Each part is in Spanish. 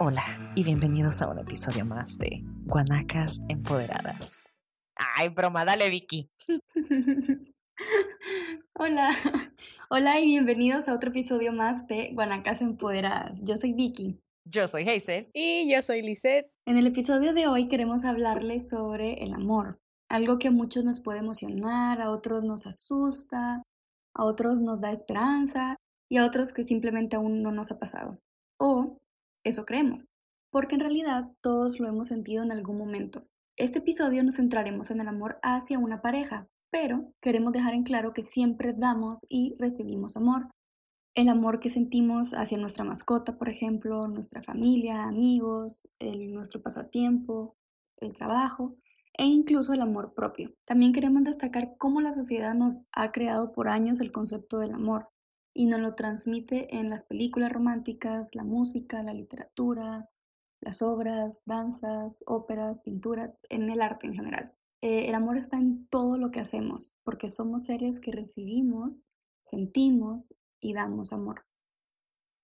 Hola y bienvenidos a un episodio más de Guanacas Empoderadas. Ay, broma, dale Vicky. Hola, hola y bienvenidos a otro episodio más de Guanacas Empoderadas. Yo soy Vicky. Yo soy Hazel. Y yo soy Lisette. En el episodio de hoy queremos hablarles sobre el amor, algo que a muchos nos puede emocionar, a otros nos asusta, a otros nos da esperanza y a otros que simplemente aún no nos ha pasado. O eso creemos, porque en realidad todos lo hemos sentido en algún momento. Este episodio nos centraremos en el amor hacia una pareja, pero queremos dejar en claro que siempre damos y recibimos amor. El amor que sentimos hacia nuestra mascota, por ejemplo, nuestra familia, amigos, el, nuestro pasatiempo, el trabajo e incluso el amor propio. También queremos destacar cómo la sociedad nos ha creado por años el concepto del amor y nos lo transmite en las películas románticas, la música, la literatura, las obras, danzas, óperas, pinturas, en el arte en general. Eh, el amor está en todo lo que hacemos, porque somos seres que recibimos, sentimos y damos amor.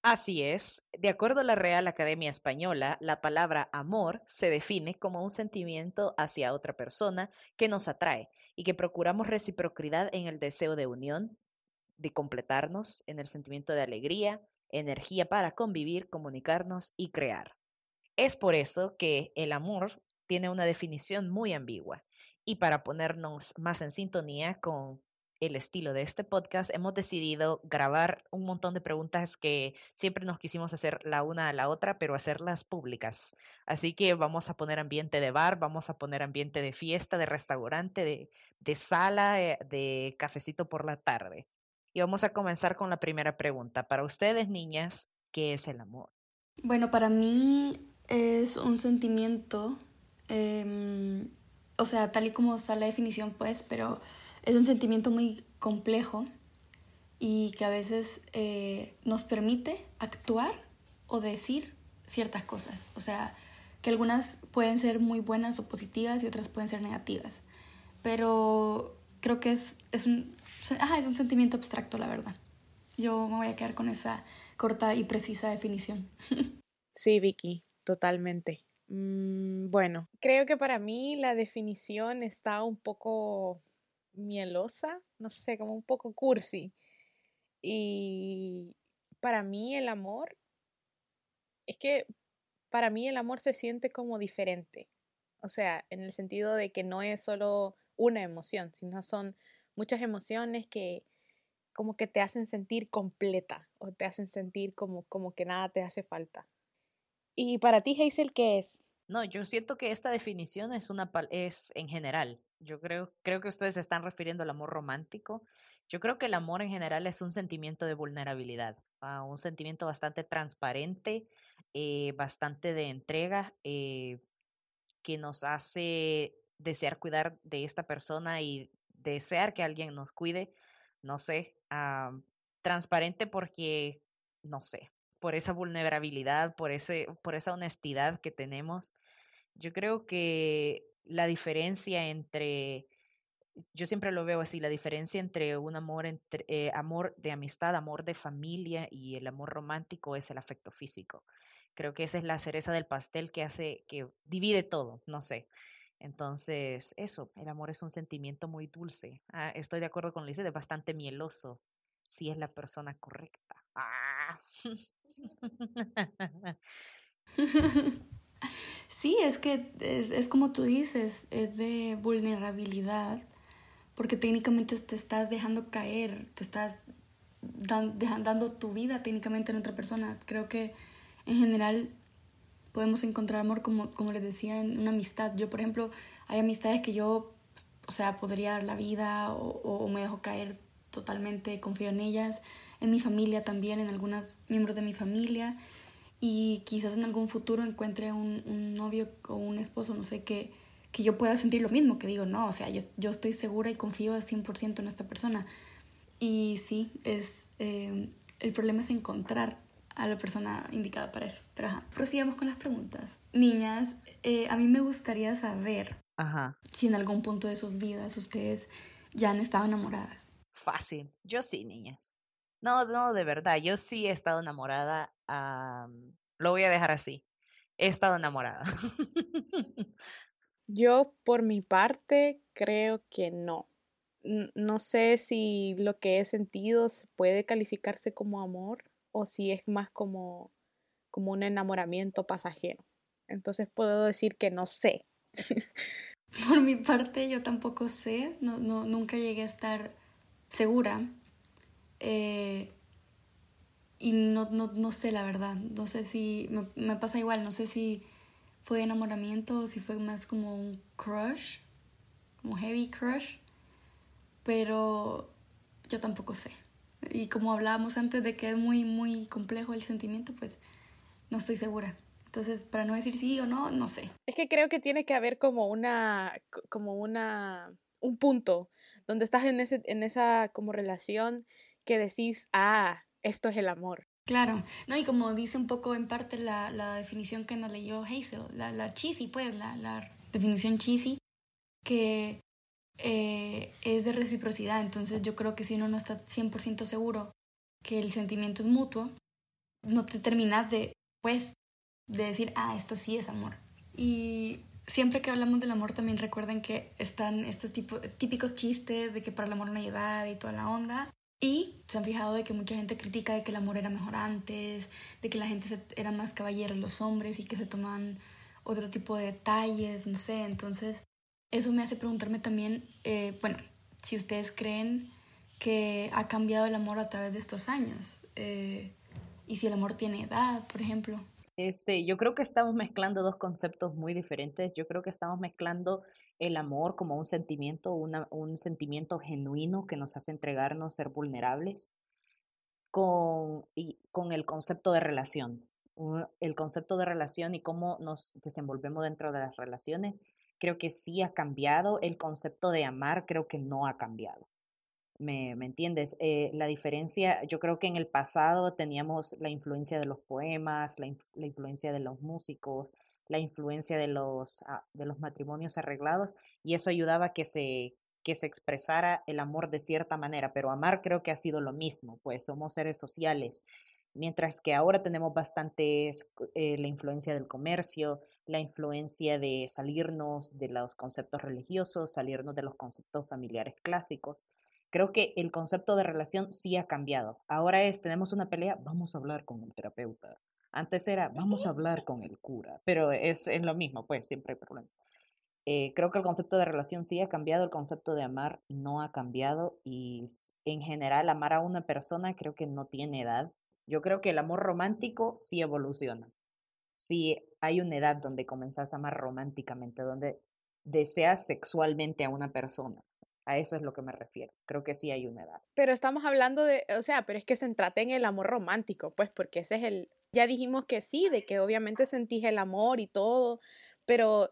Así es, de acuerdo a la Real Academia Española, la palabra amor se define como un sentimiento hacia otra persona que nos atrae y que procuramos reciprocidad en el deseo de unión, de completarnos en el sentimiento de alegría, energía para convivir, comunicarnos y crear. Es por eso que el amor tiene una definición muy ambigua y para ponernos más en sintonía con el estilo de este podcast, hemos decidido grabar un montón de preguntas que siempre nos quisimos hacer la una a la otra, pero hacerlas públicas. Así que vamos a poner ambiente de bar, vamos a poner ambiente de fiesta, de restaurante, de, de sala, eh, de cafecito por la tarde. Y vamos a comenzar con la primera pregunta. Para ustedes, niñas, ¿qué es el amor? Bueno, para mí es un sentimiento, em, o sea, tal y como está la definición, pues, pero es un sentimiento muy complejo y que a veces eh, nos permite actuar o decir ciertas cosas. O sea, que algunas pueden ser muy buenas o positivas y otras pueden ser negativas. Pero creo que es, es un, es un sentimiento abstracto, la verdad. Yo me voy a quedar con esa corta y precisa definición. Sí, Vicky, totalmente. Mm, bueno, creo que para mí la definición está un poco mielosa, no sé, como un poco cursi. Y para mí el amor, es que para mí el amor se siente como diferente. O sea, en el sentido de que no es solo una emoción, sino son muchas emociones que como que te hacen sentir completa o te hacen sentir como, como que nada te hace falta. ¿Y para ti, Hazel, qué es? No, yo siento que esta definición es, una, es en general. Yo creo, creo que ustedes están refiriendo al amor romántico. Yo creo que el amor en general es un sentimiento de vulnerabilidad, ah, un sentimiento bastante transparente, eh, bastante de entrega, eh, que nos hace desear cuidar de esta persona y desear que alguien nos cuide, no sé, transparente porque, no sé, por esa vulnerabilidad, por, ese, por esa honestidad que tenemos. Yo creo que la diferencia entre, yo siempre lo veo así, la diferencia entre un amor, entre, eh, amor de amistad, amor de familia y el amor romántico es el afecto físico. Creo que esa es la cereza del pastel que hace, que divide todo, no sé. Entonces, eso, el amor es un sentimiento muy dulce. Ah, estoy de acuerdo con Liz, es bastante mieloso si es la persona correcta. Ah. Sí, es que es, es, como tú dices, es de vulnerabilidad, porque técnicamente te estás dejando caer, te estás dando tu vida técnicamente en otra persona. Creo que en general podemos encontrar amor, como, como les decía, en una amistad. Yo, por ejemplo, hay amistades que yo, o sea, podría dar la vida o, o me dejo caer totalmente, confío en ellas, en mi familia también, en algunos miembros de mi familia y quizás en algún futuro encuentre un, un novio o un esposo, no sé, que, que yo pueda sentir lo mismo, que digo, no, o sea, yo, yo estoy segura y confío al 100% en esta persona. Y sí, es, eh, el problema es encontrar a la persona indicada para eso. Pero ajá, prosigamos con las preguntas. Niñas, eh, a mí me gustaría saber ajá. si en algún punto de sus vidas ustedes ya han estado enamoradas. Fácil. Yo sí, niñas. No, no, de verdad, yo sí he estado enamorada. lo voy a dejar así. he estado enamorada. Yo, por mi parte, creo que no. No sé si lo que he sentido puede calificarse como amor o si es más como, como un enamoramiento pasajero. Entonces puedo decir que no sé. Por mi parte, yo tampoco sé, no, no, nunca llegué a estar segura. Eh, y no, no, no, sé la verdad, no sé si, me, me, pasa igual, no sé si fue enamoramiento o si fue más como un crush, como heavy crush, pero yo tampoco sé. Y como hablábamos antes de que es muy, muy complejo el sentimiento, pues no estoy segura. Entonces, para no decir sí o no, no sé. Es que creo que tiene que haber como una, como una, un punto donde estás en, ese, en esa como relación que decís, ah, esto es el amor. Claro, no, y como dice un poco en parte la, la definición que nos leyó Hazel, la, la cheesy, pues, la, la definición cheesy, que eh, es de reciprocidad. Entonces yo creo que si uno no está 100% seguro que el sentimiento es mutuo, no te terminas de, pues, de decir, ah, esto sí es amor. Y siempre que hablamos del amor también recuerden que están estos tipo, típicos chistes de que para el amor no hay edad y toda la onda. Y se han fijado de que mucha gente critica de que el amor era mejor antes, de que la gente era más caballero los hombres y que se toman otro tipo de detalles, no sé. Entonces, eso me hace preguntarme también, eh, bueno, si ustedes creen que ha cambiado el amor a través de estos años. Eh, y si el amor tiene edad, por ejemplo. Este, yo creo que estamos mezclando dos conceptos muy diferentes. Yo creo que estamos mezclando el amor como un sentimiento, una, un sentimiento genuino que nos hace entregarnos, ser vulnerables, con, y, con el concepto de relación. El concepto de relación y cómo nos desenvolvemos dentro de las relaciones, creo que sí ha cambiado. El concepto de amar creo que no ha cambiado. ¿Me, entiendes? Eh, la diferencia, yo creo que en el pasado teníamos la influencia de los poemas, la, influencia de los músicos, la influencia de los, ah, de los matrimonios arreglados y eso ayudaba a que se, que se expresara el amor de cierta manera, pero amar creo que ha sido lo mismo, pues somos seres sociales, mientras que ahora tenemos bastante eh, la influencia del comercio, la influencia de salirnos de los conceptos religiosos, salirnos de los conceptos familiares clásicos. Creo que el concepto de relación sí ha cambiado. Ahora es, tenemos una pelea, vamos a hablar con el terapeuta. Antes era, vamos a hablar con el cura, pero es, es lo mismo, pues siempre hay problemas. Eh, creo que el concepto de relación sí ha cambiado, el concepto de amar no ha cambiado y en general amar a una persona creo que no tiene edad. Yo creo que el amor romántico sí evoluciona. Sí hay una edad donde comenzás a amar románticamente, donde deseas sexualmente a una persona. A eso es lo que me refiero. Creo que sí hay una edad. Pero estamos hablando de, o sea, pero es que centrate en el amor romántico, pues, porque ese es el, ya dijimos que sí, de que obviamente sentís el amor y todo, pero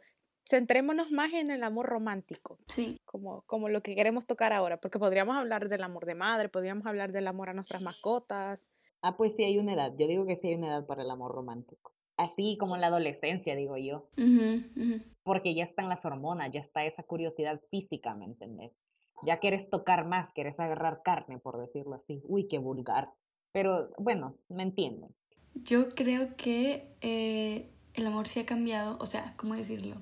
centrémonos más en el amor romántico. Sí. Como, como lo que queremos tocar ahora, porque podríamos hablar del amor de madre, podríamos hablar del amor a nuestras mascotas. Ah, pues sí hay una edad. Yo digo que sí hay una edad para el amor romántico. Así como en la adolescencia, digo yo porque ya están las hormonas, ya está esa curiosidad física, ¿me entendés? Ya quieres tocar más, quieres agarrar carne, por decirlo así. Uy, qué vulgar. Pero bueno, me entienden. Yo creo que eh, el amor sí ha cambiado, o sea, ¿cómo decirlo?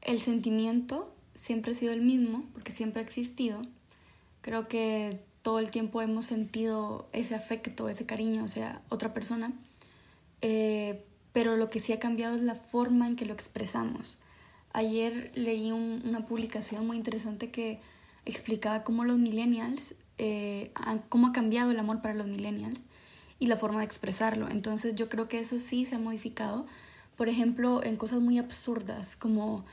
El sentimiento siempre ha sido el mismo, porque siempre ha existido. Creo que todo el tiempo hemos sentido ese afecto, ese cariño, sea, otra persona. Eh, pero lo que sí ha cambiado es la forma en que lo expresamos. Ayer leí una publicación muy interesante que explicaba cómo los millennials, eh, cómo ha cambiado el amor para los millennials y la forma de expresarlo. Entonces yo creo que eso sí se ha modificado. Por ejemplo, en cosas muy absurdas como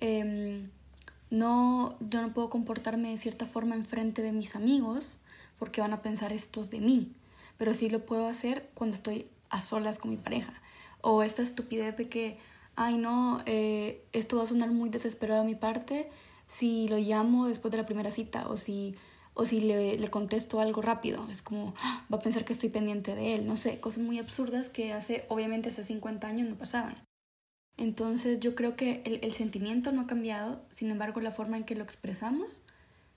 em, no, yo no puedo comportarme de cierta forma en frente de mis amigos porque van a pensar estos de mí, pero sí lo puedo hacer cuando estoy a solas con mi pareja. O esta estupidez de que ay no, eh, esto va a sonar muy desesperado a mi parte si lo llamo después de la primera cita o si, o si le, le contesto algo rápido. Es como, ¡ah! va a pensar que estoy pendiente de él, no sé, cosas muy absurdas que hace, obviamente hace 50 años no pasaban. Entonces yo creo que el, el sentimiento no ha cambiado, sin embargo la forma en que lo expresamos,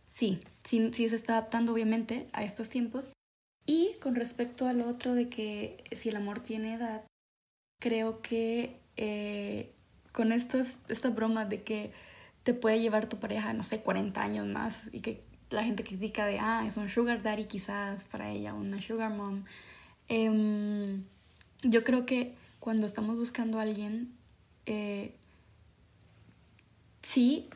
sí, sí, sí se está adaptando obviamente a estos tiempos. Y con respecto al otro de que si el amor tiene edad, creo que eh, con estos, esta broma de que te puede llevar tu pareja, no sé, 40 años más y que la gente critica de, ah, es un sugar daddy quizás para ella, una sugar mom. Em, yo creo que cuando estamos buscando a alguien, eh, sí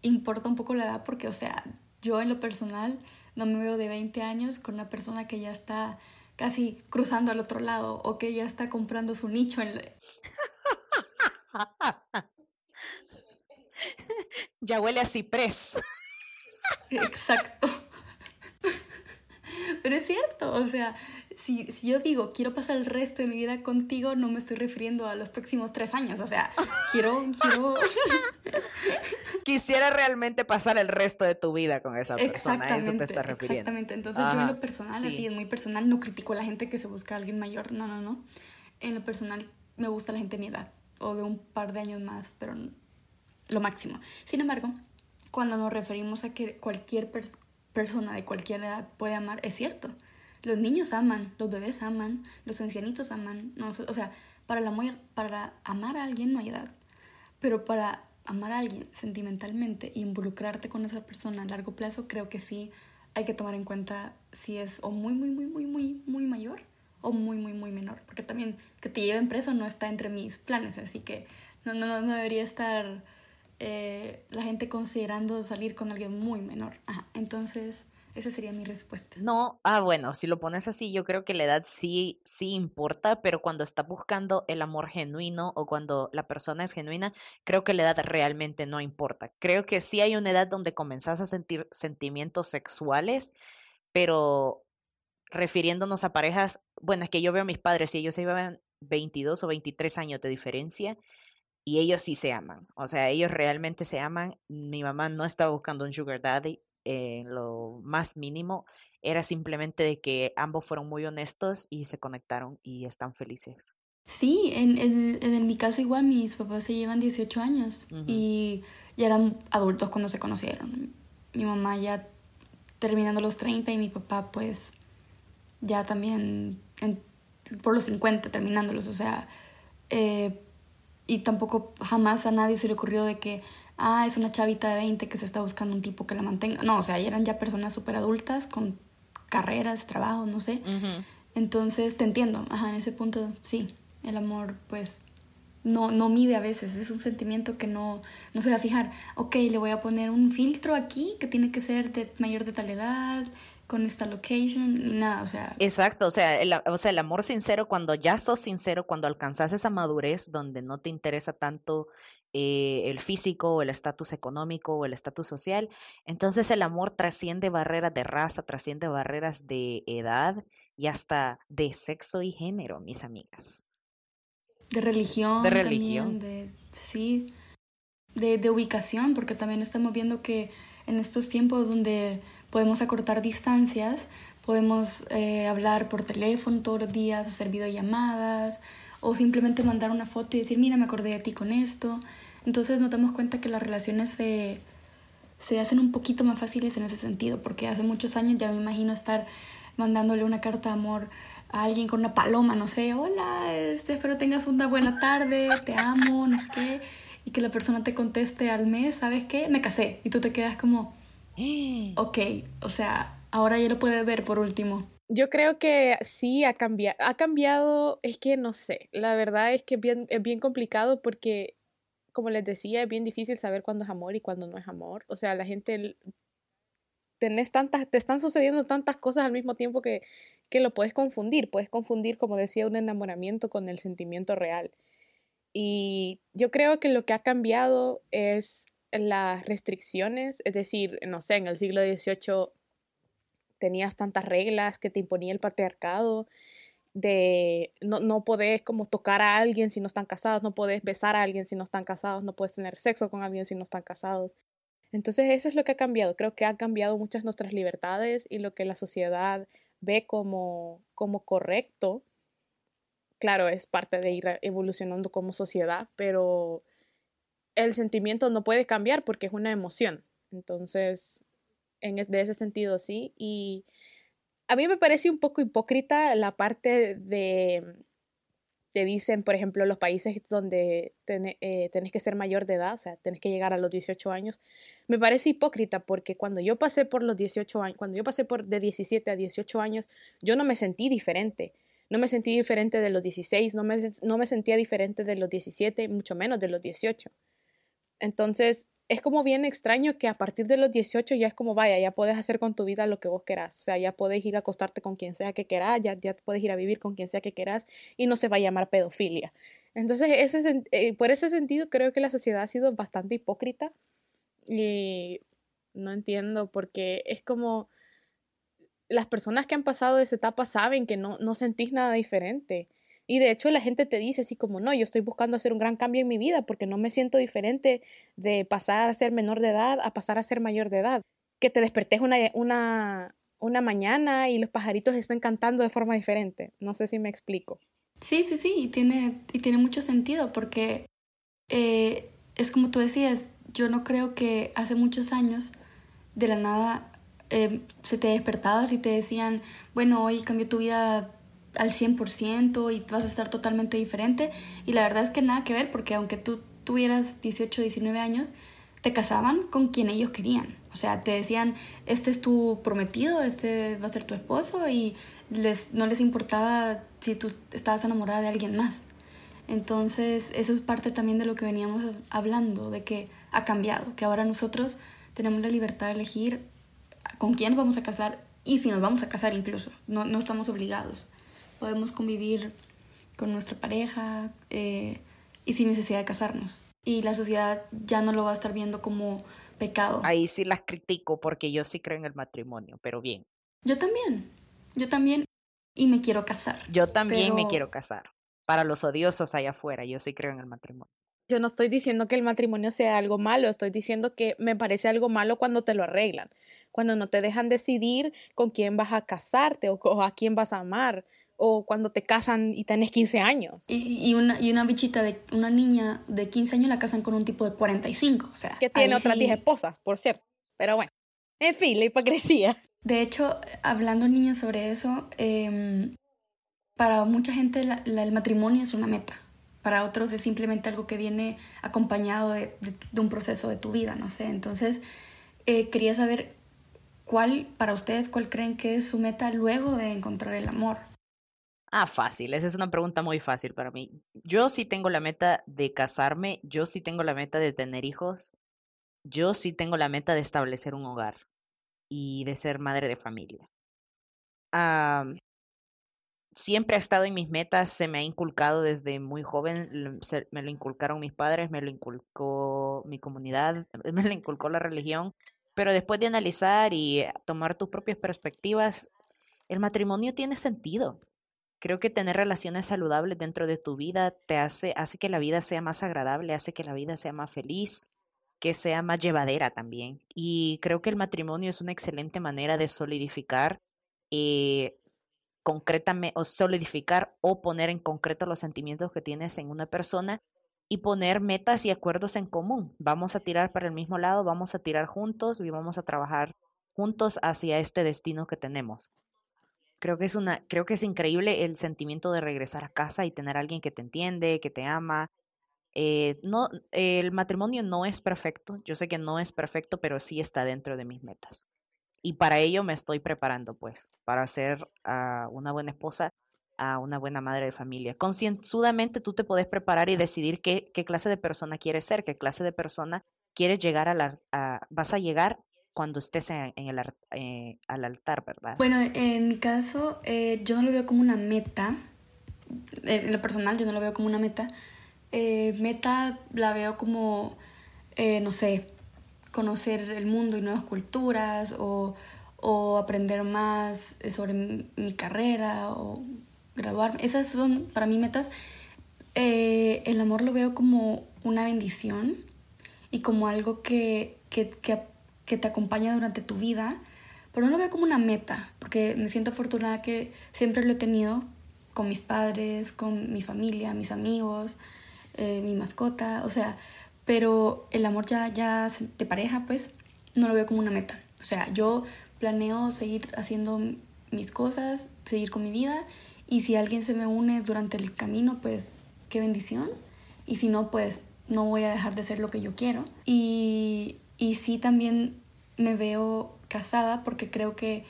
importa un poco la edad porque, o sea, yo en lo personal no me veo de 20 años con una persona que ya está casi cruzando al otro lado o que ya está comprando su nicho en... ya huele a ciprés. Exacto. Pero es cierto, o sea, si, yo digo quiero pasar el resto de mi vida contigo, no me estoy refiriendo a los próximos tres años. O sea, quiero, quiero. Quisiera realmente pasar el resto de tu vida con esa persona. A eso te estás refiriendo. Exactamente. Entonces, yo en lo personal, así es muy personal, no critico a la gente que se busca a alguien mayor. No, no, no. En lo personal, me gusta la gente de mi edad o de un par de años más, pero lo máximo. Sin embargo, cuando nos referimos a que cualquier persona de cualquier edad puede amar, es cierto. Los niños aman, los bebés aman, los ancianitos aman. No, o sea, para, la, para amar a alguien no hay edad. Pero para amar a alguien sentimentalmente e involucrarte con esa persona a largo plazo, creo que sí hay que tomar en cuenta si es o muy, muy, muy, muy, muy, muy mayor o muy, muy, muy menor. Porque también que te lleven preso no está entre mis planes, así que no, no, no debería estar eh, la gente considerando salir con alguien muy menor. Ajá, entonces esa sería mi respuesta. No, ah, bueno, si lo pones así, yo creo que la edad sí, sí importa, pero cuando estás buscando el amor genuino o cuando la persona es genuina, creo que la edad realmente no importa. Creo que sí hay una edad donde comenzás a sentir sentimientos sexuales, pero refiriéndonos a parejas, bueno, es que yo veo a mis padres y ellos se llevan 22 o 23 años de diferencia y ellos sí se aman. O sea, ellos realmente se aman. Mi mamá no estaba buscando un sugar daddy en lo más mínimo. Era simplemente de que ambos fueron muy honestos y se conectaron y están felices. Sí, en, en, en mi caso igual mis papás se llevan 18 años y ya eran adultos cuando se conocieron. Mi mamá ya terminando los 30 y mi papá pues ya también por los 50 terminándolos. O sea, eh, y tampoco jamás a nadie se le ocurrió de que, ah, es una chavita de 20 que se está buscando un tipo que la mantenga. No, o sea, eran ya personas súper adultas con carreras, trabajos, no sé. Entonces, te entiendo, ajá, en ese punto sí, el amor pues no, no mide a veces, es un sentimiento que no, no se va a fijar, ok, le voy a poner un filtro aquí que tiene que ser de mayor de tal edad, con esta location ni nada, o sea. Exacto, o sea, el, o sea, el amor sincero, cuando ya sos sincero, cuando alcanzas esa madurez donde no te interesa tanto eh, el físico o el estatus económico o el estatus social, entonces el amor trasciende barreras de raza, trasciende barreras de edad y hasta de sexo y género, mis amigas. De religión. De religión. de, sí, de, de ubicación, porque también estamos viendo que en estos tiempos donde podemos acortar distancias, podemos eh, hablar por teléfono todos los días, hacer videollamadas o simplemente mandar una foto y decir, mira, me acordé de ti con esto. Entonces nos damos cuenta que las relaciones se, se hacen un poquito más fáciles en ese sentido, porque hace muchos años ya me imagino estar mandándole una carta de amor a alguien con una paloma, no sé, hola, este, espero tengas una buena tarde, te amo, no sé qué, y que la persona te conteste al mes, ¿sabes qué? Me casé, y tú te quedas como, Ok, o sea, ahora ya lo puedes ver por último. Yo creo que sí ha cambiado. Ha cambiado, es que no sé. La verdad es que es bien, es bien complicado porque, como les decía, es bien difícil saber cuándo es amor y cuándo no es amor. O sea, la gente. Tenés tantas, te están sucediendo tantas cosas al mismo tiempo que, que lo puedes confundir. Puedes confundir, como decía, un enamoramiento con el sentimiento real. Y yo creo que lo que ha cambiado es las restricciones, es decir, no sé, en el siglo XVIII tenías tantas reglas que te imponía el patriarcado, de no, no podés como tocar a alguien si no están casados, no podés besar a alguien si no están casados, no puedes tener sexo con alguien si no están casados. Entonces eso es lo que ha cambiado. Creo que ha cambiado muchas nuestras libertades y lo que la sociedad ve como, como correcto. Claro, es parte de ir evolucionando como sociedad, pero el sentimiento no puede cambiar porque es una emoción. Entonces, en, de ese sentido sí. Y a mí me parece un poco hipócrita la parte de te dicen, por ejemplo, los países donde eh, tenés que ser mayor de edad, o sea, tenés que llegar a los 18 años, me parece hipócrita porque cuando yo pasé por los 18 años, cuando yo pasé por de 17 a 18 años, yo no me sentí diferente. No me sentí diferente de los 16, no me, no me sentía diferente de los 17, mucho menos de los 18. Entonces, es como bien extraño que a partir de los 18 ya es como, vaya, ya puedes hacer con tu vida lo que vos querás. O sea, ya puedes ir a acostarte con quien sea que querás, ya, ya puedes ir a vivir con quien sea que querás y no se va a llamar pedofilia. Entonces, ese, eh, por ese sentido, creo que la sociedad ha sido bastante hipócrita y no entiendo porque es como las personas que han pasado de esa etapa saben que no, no sentís nada diferente. Y de hecho la gente te dice así como, no, yo estoy buscando hacer un gran cambio en mi vida porque no me siento diferente de pasar a ser menor de edad a pasar a ser mayor de edad. Que te despertes una, una, una mañana y los pajaritos están cantando de forma diferente. No sé si me explico. Sí, sí, sí, y tiene, y tiene mucho sentido porque eh, es como tú decías, yo no creo que hace muchos años de la nada eh, se te despertabas y te decían, bueno, hoy cambió tu vida al 100% y vas a estar totalmente diferente. Y la verdad es que nada que ver, porque aunque tú tuvieras 18, 19 años, te casaban con quien ellos querían. O sea, te decían, este es tu prometido, este va a ser tu esposo y les, no les importaba si tú estabas enamorada de alguien más. Entonces, eso es parte también de lo que veníamos hablando, de que ha cambiado, que ahora nosotros tenemos la libertad de elegir con quién vamos a casar y si nos vamos a casar incluso, no, no estamos obligados podemos convivir con nuestra pareja eh, y sin necesidad de casarnos. Y la sociedad ya no lo va a estar viendo como pecado. Ahí sí las critico porque yo sí creo en el matrimonio, pero bien. Yo también, yo también y me quiero casar. Yo también me quiero casar. Para los odiosos allá afuera, yo sí creo en el matrimonio. Yo no estoy diciendo que el matrimonio sea algo malo, estoy diciendo que me parece algo malo cuando te lo arreglan, cuando no te dejan decidir con quién vas a casarte o a quién vas a amar o cuando te casan y tenés 15 años. Y, una, y una bichita de una niña de 15 años la casan con un tipo de 45, o sea. Que tiene otras 10 esposas, por cierto. Pero bueno, en fin, la hipocresía. De hecho, hablando niñas sobre eso, em, para mucha gente el matrimonio es una meta. Para otros es simplemente algo que viene acompañado de, un proceso de tu vida, no sé. Entonces, eh, quería saber cuál, para ustedes, cuál creen que es su meta luego de encontrar el amor. Ah, fácil. Esa es una pregunta muy fácil para mí. Yo sí tengo la meta de casarme, yo sí tengo la meta de tener hijos, yo sí tengo la meta de establecer un hogar y de ser madre de familia. siempre ha estado en mis metas, se me ha inculcado desde muy joven, me lo inculcaron mis padres, me lo inculcó mi comunidad, me lo inculcó la religión, pero después de analizar y tomar tus propias perspectivas, el matrimonio tiene sentido Creo que tener relaciones saludables dentro de tu vida te hace, hace que la vida sea más agradable, hace que la vida sea más feliz, que sea más llevadera también. Y creo que el matrimonio es una excelente manera de solidificar eh, concretamente, o solidificar o poner en concreto los sentimientos que tienes en una persona y poner metas y acuerdos en común. Vamos a tirar para el mismo lado, vamos a tirar juntos y vamos a trabajar juntos hacia este destino que tenemos. Creo que es una, creo que es increíble el sentimiento de regresar a casa y tener alguien que te entiende, que te ama. Eh, no, el matrimonio no es perfecto. Yo sé que no es perfecto, pero sí está dentro de mis metas. Y para ello me estoy preparando, pues, para ser uh, una buena esposa, a una buena madre de familia. Concienzudamente tú te puedes preparar y decidir qué, qué clase de persona quieres ser, qué clase de persona quieres llegar a la, a, vas a llegar cuando estés en, el, eh, al altar, ¿verdad? Bueno, en mi caso, eh, yo no lo veo como una meta. En lo personal, yo no lo veo como una meta. Eh, meta la veo como, no sé, conocer el mundo y nuevas culturas o, o aprender más sobre mi carrera o graduarme. Esas son para mí metas. el amor lo veo como una bendición y como algo que que te acompaña durante tu vida, pero no lo veo como una meta, porque me siento afortunada que siempre lo he tenido con mis padres, con mi familia, mis amigos, eh, mi mascota, o sea, pero el amor ya, ya de pareja, pues, no lo veo como una meta. O sea, yo planeo seguir haciendo mis cosas, seguir con mi vida Y si alguien se me une durante el camino, pues qué bendición. Y si no, pues no voy a dejar de ser lo que yo quiero. Y, y sí también me veo casada porque creo que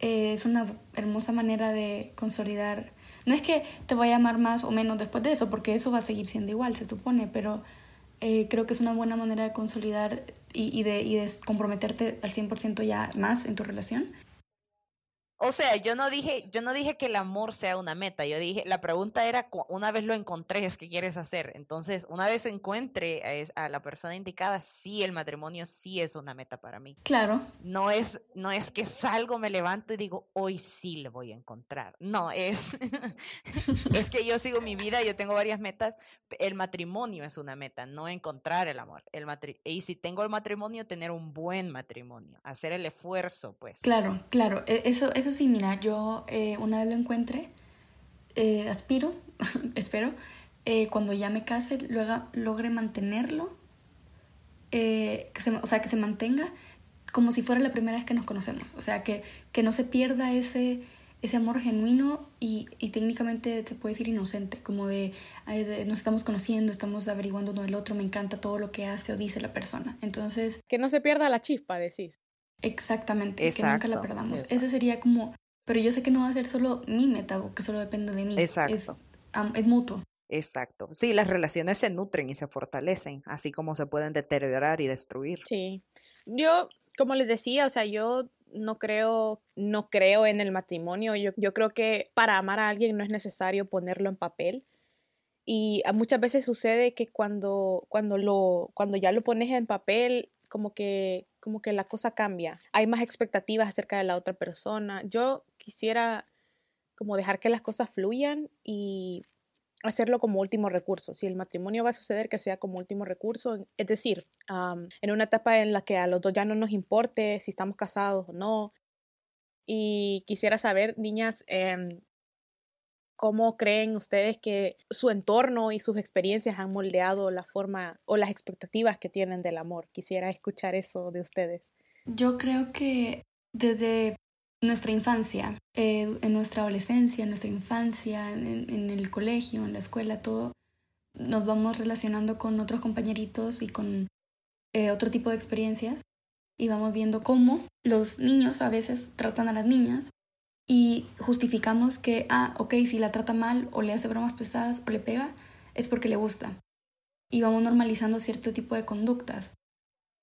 eh, es una hermosa manera de consolidar. No es que te voy a amar más o menos después de eso, porque eso va a seguir siendo igual, se supone, pero eh, creo que es una buena manera de consolidar y, y, de, y de comprometerte al 100% ya más en tu relación. O sea, yo no dije, yo no dije que el amor sea una meta. Yo dije, la pregunta era una vez lo encontré, es qué quieres hacer. Entonces, una vez encuentre a, a, la persona indicada, sí, el matrimonio sí es una meta para mí. Claro. No es, no es que salgo, me levanto y digo, hoy sí le voy a encontrar. No, es, es que yo sigo mi vida, yo tengo varias metas. El matrimonio es una meta, no encontrar el amor. El matri y si tengo el matrimonio, tener un buen matrimonio, hacer el esfuerzo, pues. Claro, claro. E, eso, eso eso sí, mira, yo eh, una vez lo encuentre, eh, aspiro, espero, eh, cuando ya me case, luego logre mantenerlo, que se, o sea, que se mantenga como si fuera la primera vez que nos conocemos. O sea, que, que no se pierda ese, ese amor genuino y, y, técnicamente se puede decir inocente, como de, de, nos estamos conociendo, estamos averiguando uno del otro, me encanta todo lo que hace o dice la persona. Entonces... Que no se pierda la chispa, decís. Exactamente, que nunca la perdamos. Ese sería como, pero yo sé que no va a ser solo mi meta que solo depende de mí. Exacto. Es, um, es mutuo. Exacto. Sí, las relaciones se nutren y se fortalecen, así como se pueden deteriorar y destruir. Sí. Yo, como les decía, o sea, yo no creo, no creo en el matrimonio. Yo, yo creo que para amar a alguien no es necesario ponerlo en papel. Y muchas veces sucede que cuando, cuando, lo, cuando ya lo pones en papel, como que, como que la cosa cambia. Hay más expectativas acerca de la otra persona. Yo quisiera como dejar que las cosas fluyan y hacerlo como último recurso. Si el matrimonio va a suceder, que sea como último recurso. Es decir, en una etapa en la que a los dos ya no nos importe si estamos casados o no. Y quisiera saber, niñas, eh, ¿Cómo creen ustedes que su entorno y sus experiencias han moldeado la forma o las expectativas que tienen del amor? Quisiera escuchar eso de ustedes. Yo creo que desde nuestra infancia, eh, en nuestra adolescencia, en nuestra infancia, en, el colegio, en la escuela, todo, nos vamos relacionando con otros compañeritos y con eh, otro tipo de experiencias y vamos viendo cómo los niños a veces tratan a las niñas y justificamos que, ah, ok, si la trata mal o le hace bromas pesadas o le pega, es porque le gusta. Y vamos normalizando cierto tipo de conductas.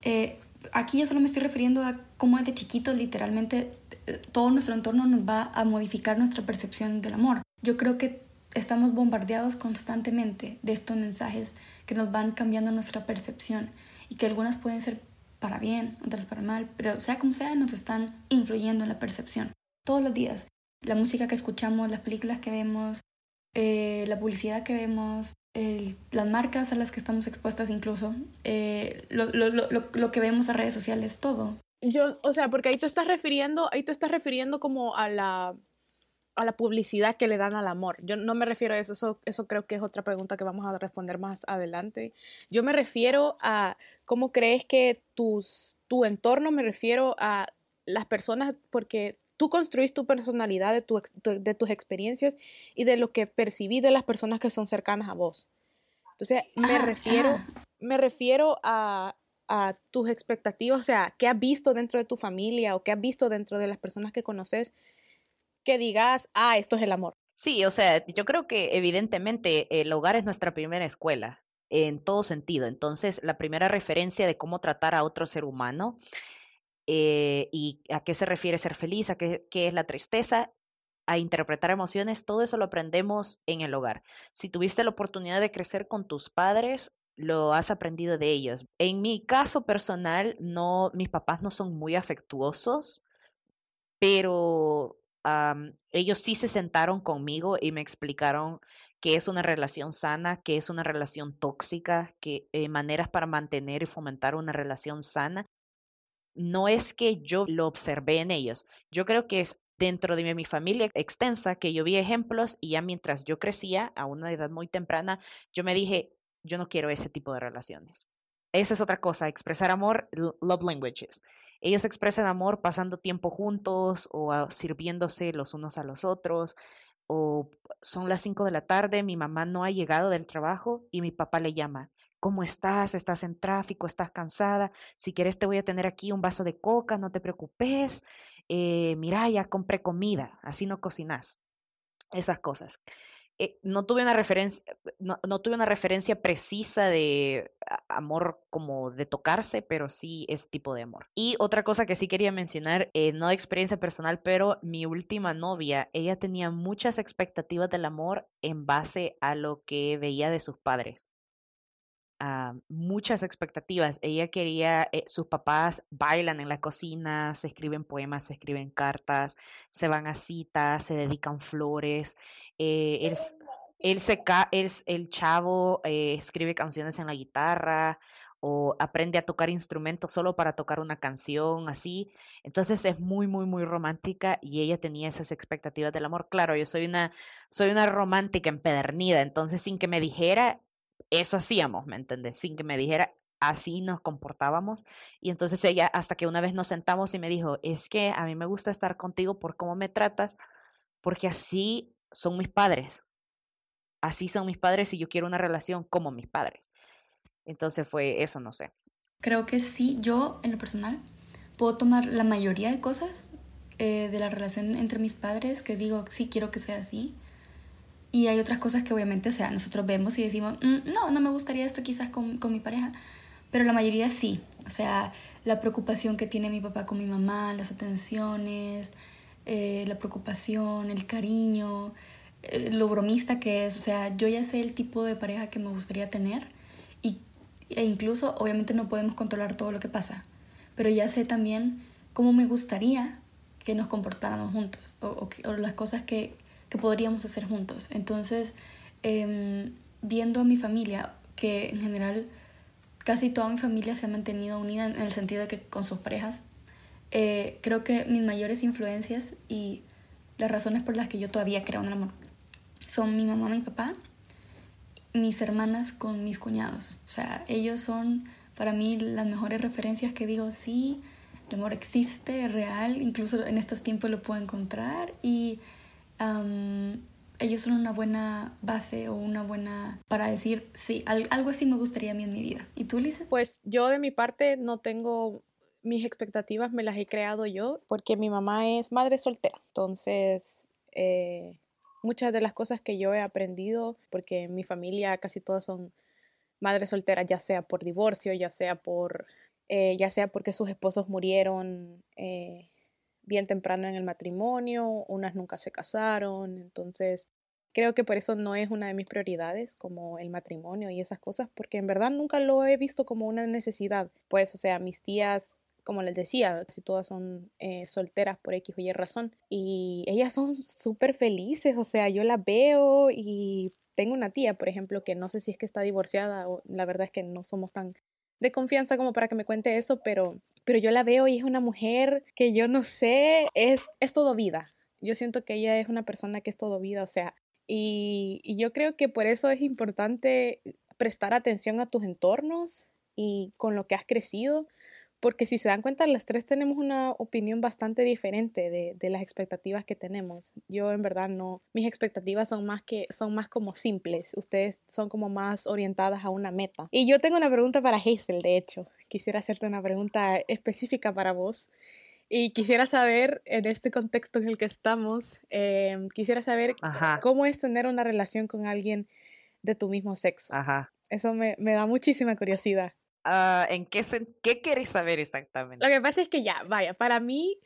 Eh, aquí yo solo me estoy refiriendo a cómo de chiquitos literalmente eh, todo nuestro entorno nos va a modificar nuestra percepción del amor. Yo creo que estamos bombardeados constantemente de estos mensajes que nos van cambiando nuestra percepción y que algunas pueden ser para bien, otras para mal, pero sea como sea, nos están influyendo en la percepción todos los días. La música que escuchamos, las películas que vemos, eh, la publicidad que vemos, las marcas a las que estamos expuestas incluso, eh, lo, que vemos en redes sociales, todo. Yo, o sea, porque ahí te estás refiriendo, ahí te estás refiriendo como a la, a la publicidad que le dan al amor. Yo no me refiero a eso, eso, eso creo que es otra pregunta que vamos a responder más adelante. Yo me refiero a cómo crees que tus, tu entorno, me refiero a las personas, porque tú construís tu personalidad de, tu, de tus experiencias y de lo que percibí de las personas que son cercanas a vos. Entonces, me refiero, me refiero a, a tus expectativas, o sea, qué has visto dentro de tu familia o qué has visto dentro de las personas que conoces que digas, ah, esto es el amor. Sí, o sea, yo creo que evidentemente el hogar es nuestra primera escuela en todo sentido. Entonces, la primera referencia de cómo tratar a otro ser humano eh, y a qué se refiere ser feliz, a qué, es la tristeza, a interpretar emociones, todo eso lo aprendemos en el hogar. Si tuviste la oportunidad de crecer con tus padres, lo has aprendido de ellos. En mi caso personal, no, mis papás no son muy afectuosos, pero ellos sí se sentaron conmigo y me explicaron qué es una relación sana, qué es una relación tóxica, qué eh, maneras para mantener y fomentar una relación sana no es que yo lo observé en ellos, yo creo que es dentro de mi familia extensa que yo vi ejemplos y ya mientras yo crecía a una edad muy temprana, yo me dije, yo no quiero ese tipo de relaciones. Esa es otra cosa, expresar amor, love languages. Ellos expresan amor pasando tiempo juntos o sirviéndose los unos a los otros o son las 5 de la tarde, mi mamá no ha llegado del trabajo y mi papá le llama. ¿Cómo estás? ¿Estás en tráfico? ¿Estás cansada? Si quieres te voy a tener aquí un vaso de coca, no te preocupes. Eh, mira, ya compré comida, así no cocinas. Esas cosas. Eh, no tuve una referencia, no, tuve una referencia precisa de amor como de tocarse, pero sí ese tipo de amor. Y otra cosa que sí quería mencionar, eh, no de experiencia personal, pero mi última novia, ella tenía muchas expectativas del amor en base a lo que veía de sus padres. Muchas expectativas. Ella quería, eh, sus papás bailan en la cocina, se escriben poemas, se escriben cartas, se van a citas, se dedican flores. Eh, él, él, se el chavo eh, escribe canciones en la guitarra o aprende a tocar instrumentos solo para tocar una canción, así. Entonces es muy, muy, muy romántica y ella tenía esas expectativas del amor. Claro, yo soy una, soy una romántica empedernida, entonces sin que me dijera, eso hacíamos, ¿me entiendes? Sin que me dijera, así nos comportábamos. Y entonces ella, hasta que una vez nos sentamos y me dijo, es que a mí me gusta estar contigo por cómo me tratas, porque así son mis padres. Así son mis padres y yo quiero una relación como mis padres. Entonces fue eso, no sé. Creo que sí, yo en lo personal puedo tomar la mayoría de cosas eh, de la relación entre mis padres que digo, sí, quiero que sea así. Y hay otras cosas que obviamente, o sea, nosotros vemos y decimos, mm, no, no me gustaría esto quizás con, con mi pareja, pero la mayoría sí. O sea, la preocupación que tiene mi papá con mi mamá, las atenciones, eh, la preocupación, el cariño, eh, lo bromista que es. O sea, yo ya sé el tipo de pareja que me gustaría tener y, e incluso obviamente no podemos controlar todo lo que pasa, pero ya sé también cómo me gustaría que nos comportáramos juntos o, o las cosas que, que podríamos hacer juntos. Entonces, em, viendo a mi familia, que en general casi toda mi familia se ha mantenido unida en el sentido de que con sus parejas, eh, creo que mis mayores influencias y las razones por las que yo todavía creo en el amor son mi mamá, mi papá, mis hermanas con mis cuñados. O sea, ellos son para mí las mejores referencias que digo, sí, el amor existe, es real, incluso en estos tiempos lo puedo encontrar y ellos son una buena base o una buena para decir, sí, algo así me gustaría a mí en mi vida. ¿Y tú, Lisa? Pues yo de mi parte no tengo mis expectativas, me las he creado yo porque mi mamá es madre soltera. Entonces, eh, muchas de las cosas que yo he aprendido, porque mi familia casi todas son madres solteras, ya sea por divorcio, ya sea por, eh, ya sea porque sus esposos murieron eh, bien temprano en el matrimonio, unas nunca se casaron, entonces creo que por eso no es una de mis prioridades como el matrimonio y esas cosas, porque en verdad nunca lo he visto como una necesidad. Pues, o sea, mis tías, como les decía, si todas son eh, solteras por X o Y razón, y ellas son súper felices, o sea, yo las veo y tengo una tía, por ejemplo, que no sé si es que está divorciada o la verdad es que no somos tan de confianza como para que me cuente eso, pero pero yo la veo y es una mujer que yo no sé, es, es todo vida. Yo siento que ella es una persona que es todo vida, o sea, y, y yo creo que por eso es importante prestar atención a tus entornos y con lo que has crecido, porque si se dan cuenta, las tres tenemos una opinión bastante diferente de, de, las expectativas que tenemos. Yo en verdad no, mis expectativas son más que, son más como simples, ustedes son como más orientadas a una meta. Y yo tengo una pregunta para Hazel, de hecho, quisiera hacerte una pregunta específica para vos. Y quisiera saber, en este contexto en el que estamos, em, quisiera saber cómo es tener una relación con alguien de tu mismo sexo. Ajá. Eso me, me da muchísima curiosidad. Ah, ¿En qué, qué quieres saber exactamente? Lo que pasa es que ya, vaya, para mí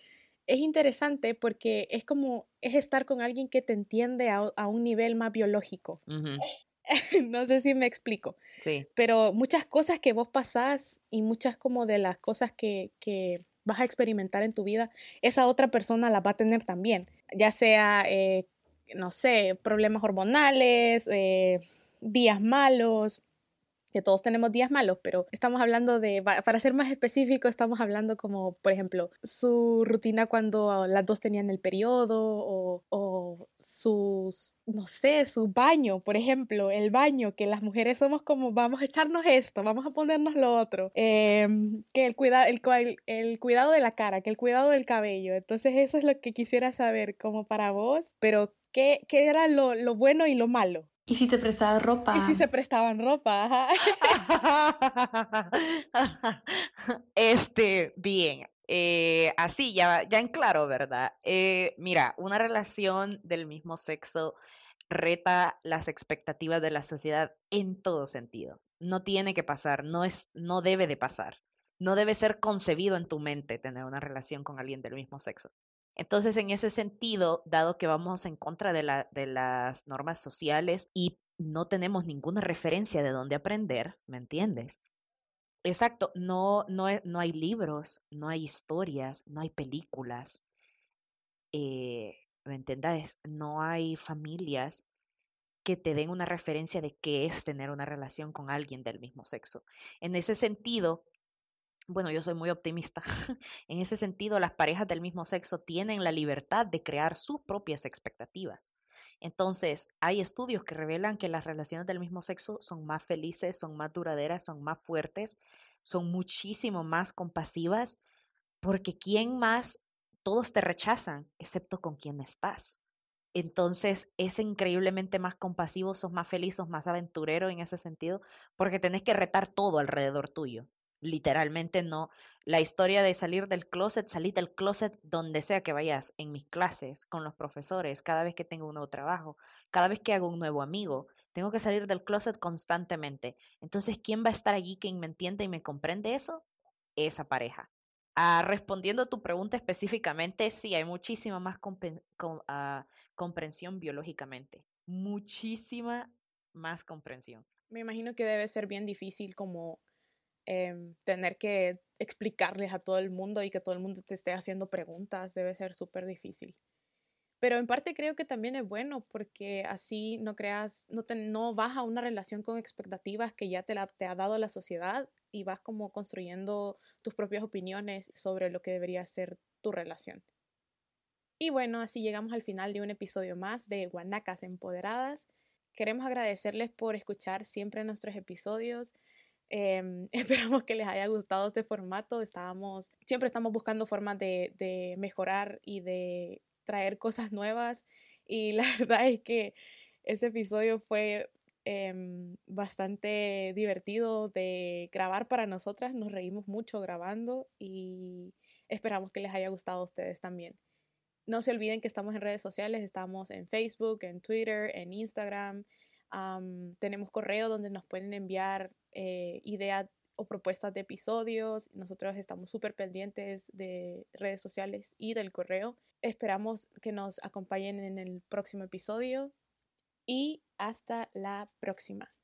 es interesante porque es como, es estar con alguien que te entiende a, un nivel más biológico. no sé si me explico. Sí. Pero muchas cosas que vos pasás y muchas como de las cosas que, que vas a experimentar en tu vida, esa otra persona la va a tener también. Ya sea, eh, no sé, problemas hormonales, eh, días malos, que todos tenemos días malos, pero estamos hablando de, para ser más específico, estamos hablando como, por ejemplo, su rutina cuando las dos tenían el periodo o, o sus, no sé, su baño, por ejemplo, el baño, que las mujeres somos como, vamos a echarnos esto, vamos a ponernos lo otro, em, que el, cuida, el, el cuidado de la cara, que el cuidado del cabello, entonces eso es lo que quisiera saber como para vos, pero ¿Qué, qué era lo, lo, bueno y lo malo? ¿Y si te prestaban ropa? ¿Y si se prestaban ropa? este, bien. Eh, así, ya, ya en claro, ¿verdad? Eh, mira, una relación del mismo sexo reta las expectativas de la sociedad en todo sentido. No tiene que pasar, no, es, no debe de pasar. No debe ser concebido en tu mente tener una relación con alguien del mismo sexo. Entonces, en ese sentido, dado que vamos en contra de, la, de las normas sociales y no tenemos ninguna referencia de dónde aprender, ¿me entiendes? Exacto, no, no, no hay libros, no hay historias, no hay películas. Eh, ¿Me entiendes? No hay familias que te den una referencia de qué es tener una relación con alguien del mismo sexo. En ese sentido, bueno, yo soy muy optimista. en ese sentido, las parejas del mismo sexo tienen la libertad de crear sus propias expectativas. Entonces, hay estudios que revelan que las relaciones del mismo sexo son más felices, son más duraderas, son más fuertes, son muchísimo más compasivas, porque ¿quién más todos te rechazan, excepto con quien estás. Entonces es increíblemente más compasivo, sos más feliz, sos más aventurero en ese sentido, porque tenés que retar todo alrededor tuyo. Literalmente no. La historia de salir del closet, salir del closet donde sea que vayas, en mis clases, con los profesores, cada vez que tengo un nuevo trabajo, cada vez que hago un nuevo amigo, tengo que salir del closet constantemente. Entonces, ¿quién va a estar allí quien me entiende y me comprende eso? Esa pareja. Ah, respondiendo a tu pregunta específicamente, sí, hay muchísima más ah, comprensión biológicamente. Muchísima más comprensión. Me imagino que debe ser bien difícil como em, tener que explicarles a todo el mundo y que todo el mundo te esté haciendo preguntas. Debe ser súper difícil. Pero en parte creo que también es bueno porque así no creas, no, te, no vas a una relación con expectativas que ya te, la, te ha dado la sociedad y vas como construyendo tus propias opiniones sobre lo que debería ser tu relación. Y bueno, así llegamos al final de un episodio más de Guanacas Empoderadas. Queremos agradecerles por escuchar siempre nuestros episodios. Em, esperamos que les haya gustado este formato. Estábamos, siempre estamos buscando formas de, de mejorar y de traer cosas nuevas y la verdad es que ese episodio fue em, bastante divertido de grabar para nosotras, nos reímos mucho grabando y esperamos que les haya gustado a ustedes también. No se olviden que estamos en redes sociales, estamos en Facebook, en Twitter, en Instagram, tenemos correo donde nos pueden enviar eh, ideas o propuestas de episodios. Nosotros estamos súper pendientes de redes sociales y del correo. Esperamos que nos acompañen en el próximo episodio y hasta la próxima.